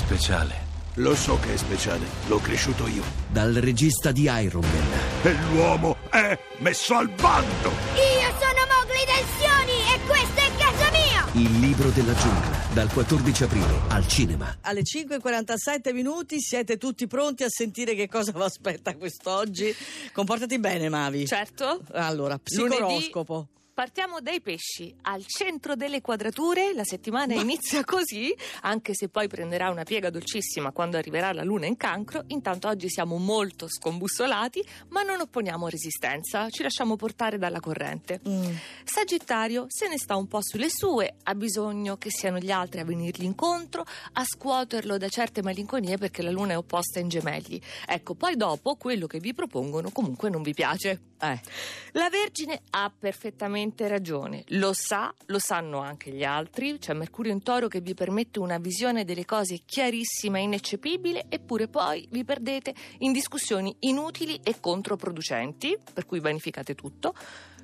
speciale. Lo so che è speciale, l'ho cresciuto io. Dal regista di Iron Man. E l'uomo è messo al bando! Io sono Mowgli Tensioni e questo è casa mia! Il libro della giungla. Dal 14 aprile al cinema. Alle 5.47 minuti siete tutti pronti a sentire che cosa vi aspetta quest'oggi? Comportati bene, Mavi. Certo. Allora, Lunedì psicoroscopo. Partiamo dai pesci. Al centro delle quadrature la settimana inizia così, anche se poi prenderà una piega dolcissima quando arriverà la luna in cancro. Intanto oggi siamo molto scombussolati, ma non opponiamo resistenza, ci lasciamo portare dalla corrente. Mm. Sagittario se ne sta un po' sulle sue, ha bisogno che siano gli altri a venirgli incontro, a scuoterlo da certe malinconie perché la luna è opposta in gemelli. Ecco, poi dopo quello che vi propongono comunque non vi piace. Eh. La Vergine ha perfettamente ragione, lo sa, lo sanno anche gli altri, c'è Mercurio in toro che vi permette una visione delle cose chiarissima e ineccepibile, eppure poi vi perdete in discussioni inutili e controproducenti, per cui vanificate tutto.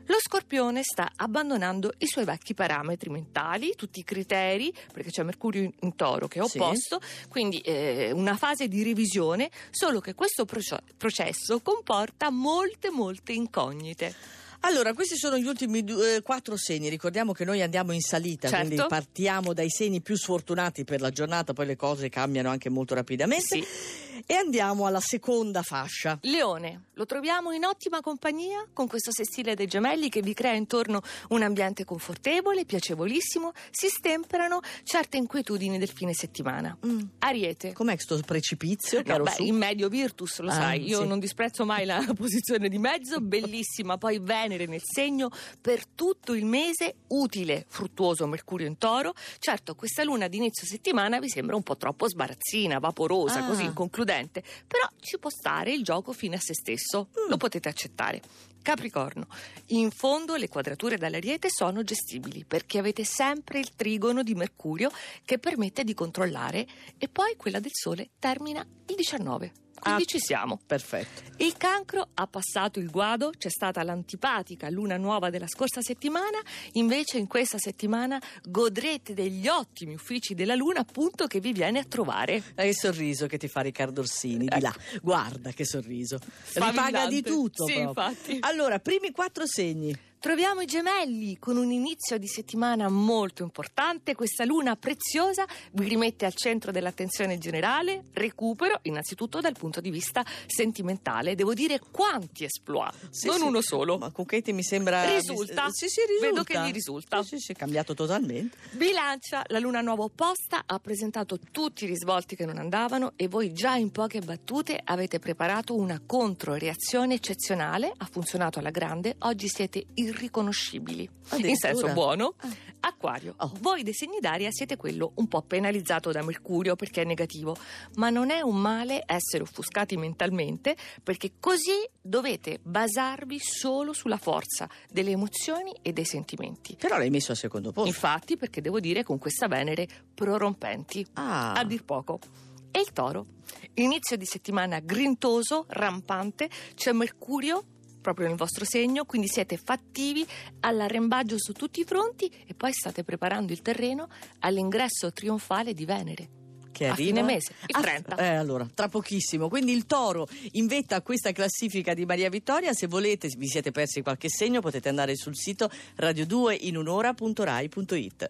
Lo scorpione sta abbandonando i suoi vecchi parametri mentali, tutti i criteri, perché c'è Mercurio in- toro che è Sì. opposto, quindi eh, una fase di revisione, solo che questo proce- processo comporta molte, molte incognite. Allora, questi sono gli ultimi due- eh, quattro segni. Ricordiamo che noi andiamo in salita, Certo. quindi partiamo dai segni più sfortunati per la giornata, poi le cose cambiano anche molto rapidamente. Sì. E andiamo alla seconda fascia. Leone, lo troviamo in ottima compagnia con questo sestile dei gemelli che vi crea intorno un ambiente confortevole, piacevolissimo, si stemperano certe inquietudini del fine settimana. Ariete. Com'è sto precipizio? No, beh, in medio Virtus, lo Ah, sai, io sì. non disprezzo mai la posizione di mezzo, bellissima, poi Venere nel segno per tutto il mese, utile, fruttuoso Mercurio in toro. Certo, questa luna d'inizio settimana vi sembra un po' troppo sbarazzina, vaporosa, Ah. così inconcludente, però ci può stare il gioco fine a se stesso, Mm. lo potete accettare. Capricorno, in fondo le quadrature dall'ariete sono gestibili perché avete sempre il trigono di Mercurio che permette di controllare e poi quella del Sole termina il 19. Quindi Ah. ci siamo. Perfetto. Il cancro ha passato il guado, c'è stata l'antipatica luna nuova della scorsa settimana, invece in questa settimana godrete degli ottimi uffici della luna appunto che vi viene a trovare. Eh, Che sorriso che ti fa Riccardo Orsini, di là. Guarda che sorriso. Ripaga Sfavillante. di tutto. Sì, proprio. infatti. Allora, primi quattro segni. Troviamo i gemelli con un inizio di settimana molto importante. Questa luna preziosa vi rimette al centro dell'attenzione generale. Recupero innanzitutto dal punto di vista sentimentale. Devo dire quanti esploit, Sì, non sì. uno solo. Ma Cucchetti mi sembra... Risulta? Sì, sì, risulta. Vedo che gli risulta. Sì, sì, sì, è cambiato totalmente. Bilancia, la luna nuova opposta ha presentato tutti i risvolti che non andavano e voi già in poche battute avete preparato una controreazione eccezionale, ha funzionato alla grande, oggi siete irriconoscibili. In senso buono. Ah. Acquario, Oh. voi dei segni d'aria siete quello un po' penalizzato da Mercurio perché è negativo, ma non è un male essere offuscati mentalmente perché così dovete basarvi solo sulla forza delle emozioni e dei sentimenti. Però l'hai messo al secondo posto. Infatti, perché devo dire con questa Venere prorompenti, Ah. a dir poco. E il toro? Inizio di settimana grintoso, rampante, c'è Mercurio proprio nel vostro segno, quindi siete fattivi all'arrembaggio su tutti i fronti e poi state preparando il terreno all'ingresso trionfale di Venere. che a arriva fine mese, il Ah, 30. eh, allora, tra pochissimo. Quindi il toro in vetta a questa classifica di Maria Vittoria. Se volete, vi siete persi qualche segno, potete andare sul sito radio2inunora.rai.it.